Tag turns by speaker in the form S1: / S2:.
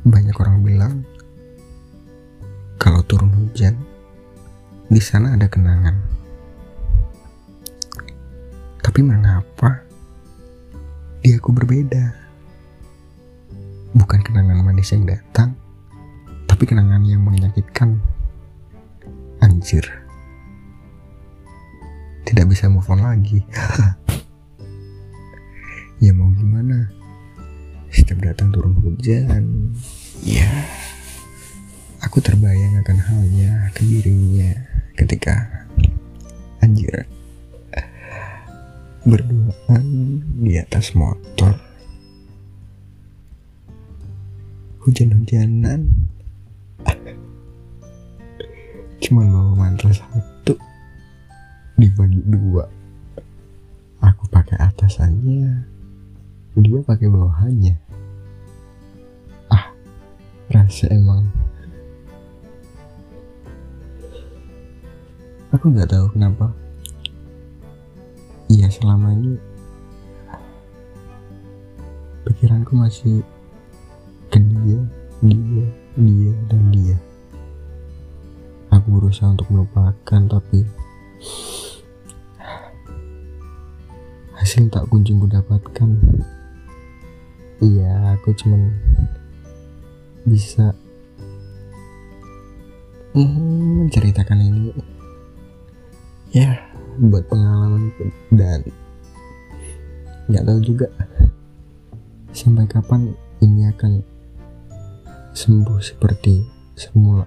S1: Banyak orang bilang kalau turun hujan di sana ada kenangan. Tapi mengapa di aku berbeda? Bukan kenangan manis yang datang, tapi kenangan yang menyakitkan. Anjir. Tidak bisa move on lagi. ya mau gimana? Setiap datang turun hujan, ya aku terbayang akan halnya ke dirinya ketika anjir berduaan di atas motor. Hujan-hujanan. Cuman bawa mantel satu dibagi dua. Aku pakai atasannya dia pakai bawahannya. ah rasa emang. Aku nggak tahu kenapa. Iya selama ini pikiranku masih ke dia dia dia dan dia. Aku berusaha untuk melupakan tapi hasil tak kunjung ku dapatkan iya aku cuman bisa menceritakan ini ya buat pengalaman dan nggak tahu juga sampai kapan ini akan sembuh seperti semula